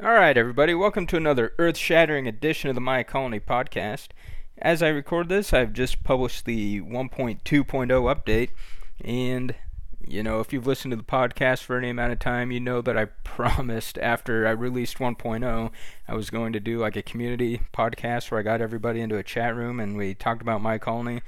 All right, everybody, welcome to another earth shattering edition of the My Colony podcast. As I record this, I've just published the 1.2.0 update, and you know, if you've listened to the podcast for any amount of time, you know that I promised after I released 1.0, I was going to do like a community podcast where I got everybody into a chat room and we talked about my colony.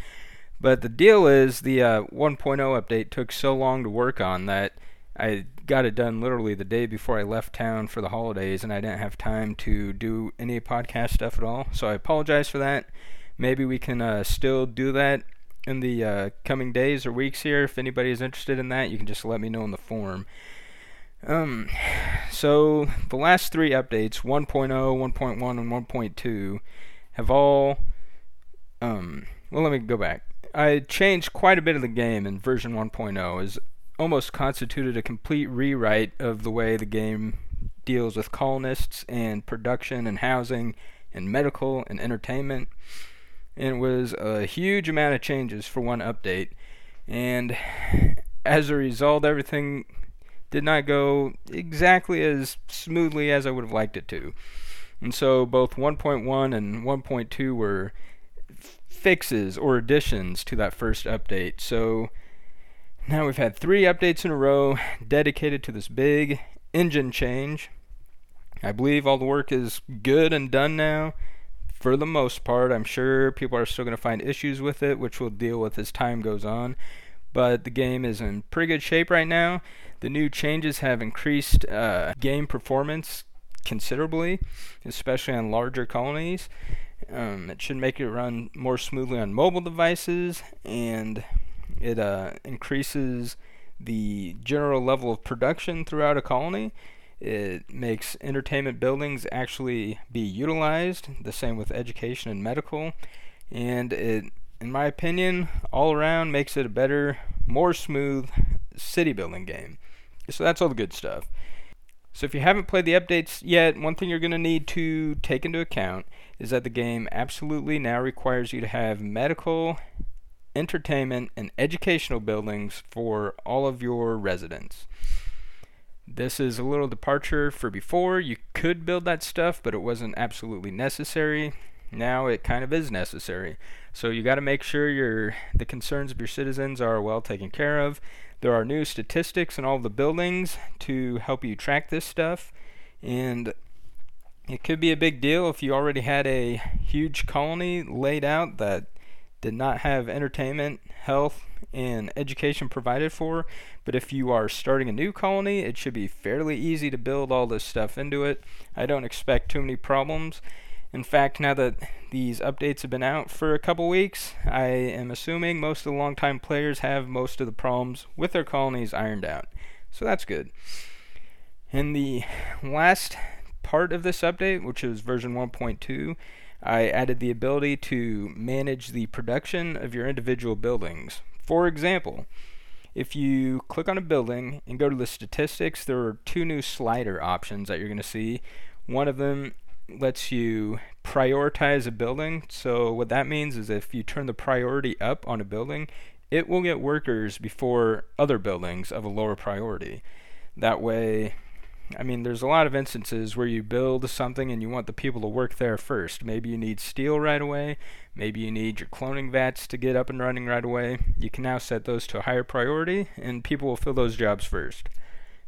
But the deal is, the uh, 1.0 update took so long to work on that I got it done literally the day before I left town for the holidays, and I didn't have time to do any podcast stuff at all. So I apologize for that. Maybe we can uh, still do that in the uh, coming days or weeks here. If anybody is interested in that, you can just let me know in the forum. Um, so the last three updates, 1.0, 1.1, and 1.2, have all. Um, well, let me go back. I changed quite a bit of the game in version 1.0. Is almost constituted a complete rewrite of the way the game deals with colonists and production and housing and medical and entertainment and it was a huge amount of changes for one update. And as a result, everything did not go exactly as smoothly as I would have liked it to. And so both 1.1 and 1.2 were fixes or additions to that first update. So now we've had three updates in a row dedicated to this big engine change. I believe all the work is good and done now for the most part. I'm sure people are still going to find issues with it, which we'll deal with as time goes on. But the game is in pretty good shape right now. The new changes have increased uh, game performance considerably, especially on larger colonies. Um, it should make it run more smoothly on mobile devices, and it uh, increases the general level of production throughout a colony. It makes entertainment buildings actually be utilized, the same with education and medical. And it, in my opinion, all around makes it a better, more smooth city building game. So that's all the good stuff. So if you haven't played the updates yet, one thing you're going to need to take into account is that the game absolutely now requires you to have medical, entertainment, and educational buildings for all of your residents. This is a little departure for before. You could build that stuff, but it wasn't absolutely necessary. Now it kind of is necessary. So you got to make sure your the concerns of your citizens are well taken care of. There are new statistics in all the buildings to help you track this stuff, and it could be a big deal if you already had a huge colony laid out that did not have entertainment, health, and education provided for. But if you are starting a new colony, it should be fairly easy to build all this stuff into it. I don't expect too many problems. In fact, now that these updates have been out for a couple weeks, I am assuming most of the longtime players have most of the problems with their colonies ironed out. So that's good. In the last part of this update, which is version 1.2, I added the ability to manage the production of your individual buildings. For example, if you click on a building and go to the statistics, there are two new slider options that you're going to see. One of them lets you prioritize a building. So, what that means is if you turn the priority up on a building, it will get workers before other buildings of a lower priority. That way, I mean, there's a lot of instances where you build something and you want the people to work there first. Maybe you need steel right away. Maybe you need your cloning vats to get up and running right away. You can now set those to a higher priority, and people will fill those jobs first.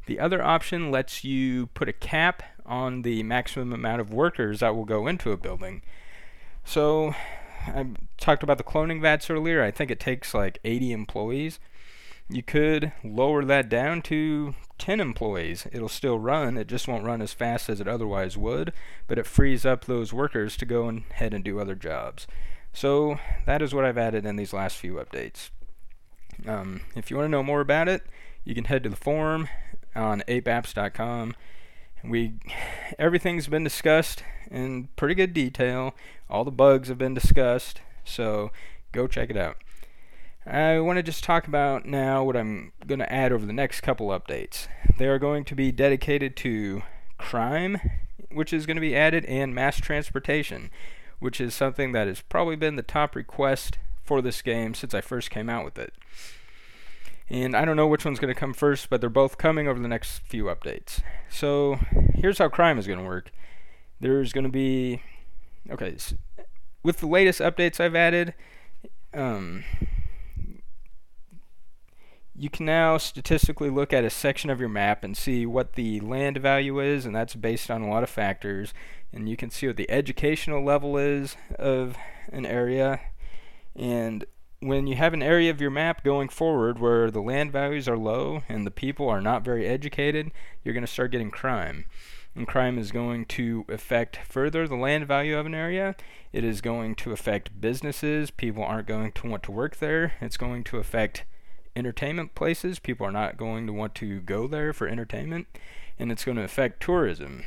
The other option lets you put a cap on the maximum amount of workers that will go into a building. So, I talked about the cloning vats earlier. I think it takes like 80 employees. You could lower that down to 10 employees. It'll still run, it just won't run as fast as it otherwise would, but it frees up those workers to go ahead and do other jobs. So that is what I've added in these last few updates. Um, if you want to know more about it, you can head to the forum on apeapps.com. We everything's been discussed in pretty good detail. All the bugs have been discussed, so go check it out. I want to just talk about now what I'm going to add over the next couple updates. They are going to be dedicated to crime, which is going to be added, and mass transportation, which is something that has probably been the top request for this game since I first came out with it. And I don't know which one's going to come first, but they're both coming over the next few updates. So here's how crime is going to work. There's going to be okay so with the latest updates I've added. Um, you can now statistically look at a section of your map and see what the land value is, and that's based on a lot of factors. And you can see what the educational level is of an area. And when you have an area of your map going forward where the land values are low and the people are not very educated, you're going to start getting crime. And crime is going to affect further the land value of an area. It is going to affect businesses. People aren't going to want to work there. It's going to affect entertainment places. People are not going to want to go there for entertainment, and it's going to affect tourism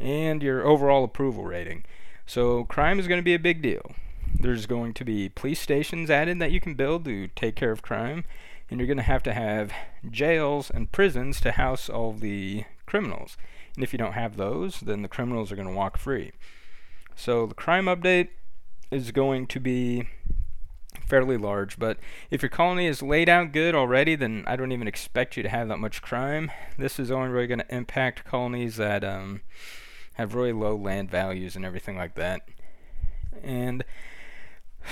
and your overall approval rating. So, crime is going to be a big deal. There's going to be police stations added that you can build to take care of crime, and you're going to have to have jails and prisons to house all the criminals. And if you don't have those, then the criminals are going to walk free. So, the crime update is going to be fairly large. But if your colony is laid out good already, then I don't even expect you to have that much crime. This is only really going to impact colonies that um, have really low land values and everything like that. And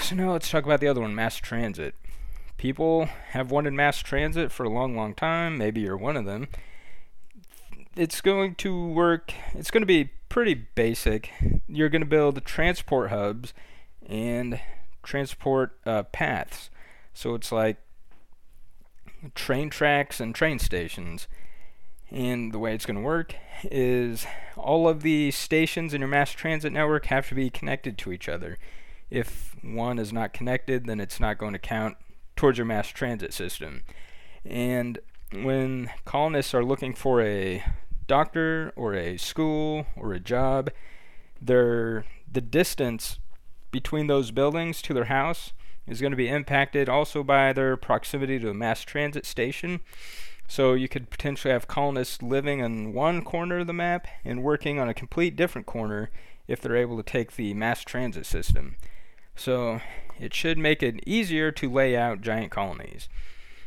so now let's talk about the other one, mass transit. People have wanted mass transit for a long, long time. Maybe you're one of them. It's going to work, it's going to be pretty basic. You're going to build transport hubs and transport uh, paths. So it's like train tracks and train stations. And the way it's going to work is all of the stations in your mass transit network have to be connected to each other. If one is not connected, then it's not going to count towards your mass transit system. And when colonists are looking for a doctor or a school or a job, their the distance between those buildings to their house is going to be impacted also by their proximity to a mass transit station. So you could potentially have colonists living in one corner of the map and working on a complete different corner if they're able to take the mass transit system. So it should make it easier to lay out giant colonies.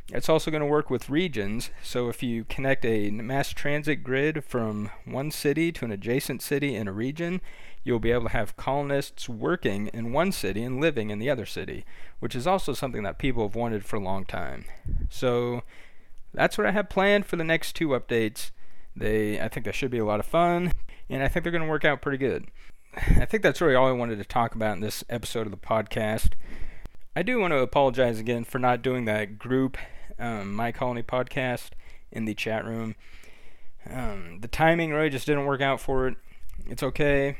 It's also going to work with regions, so if you connect a mass transit grid from one city to an adjacent city in a region, you'll be able to have colonists working in one city and living in the other city, which is also something that people have wanted for a long time. So that's what I have planned for the next two updates. They I think they should be a lot of fun, and I think they're going to work out pretty good. I think that's really all I wanted to talk about in this episode of the podcast. I do want to apologize again for not doing that group um, My Colony podcast in the chat room. Um, the timing really just didn't work out for it. It's okay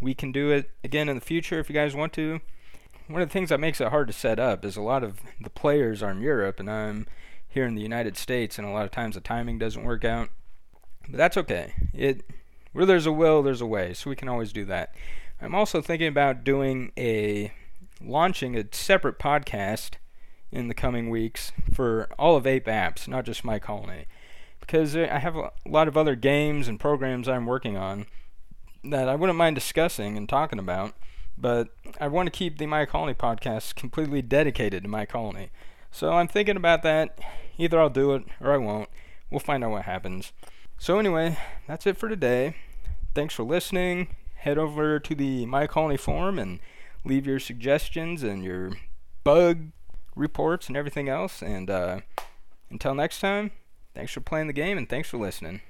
we can do it again in the future if you guys want to. One of the things that makes it hard to set up is a lot of the players are in Europe and I'm here in the United States, and a lot of times the timing doesn't work out. But that's okay. It where there's a will, there's a way, so we can always do that. I'm also thinking about doing a launching a separate podcast in the coming weeks for all of Ape apps, not just my colony, because I have a lot of other games and programs I'm working on that I wouldn't mind discussing and talking about, but I want to keep the My Colony podcast completely dedicated to My Colony. So I'm thinking about that. Either I'll do it or I won't. We'll find out what happens. So anyway, that's it for today. Thanks for listening. Head over to the My Colony forum and leave your suggestions and your bug reports and everything else. And uh, until next time, thanks for playing the game and thanks for listening.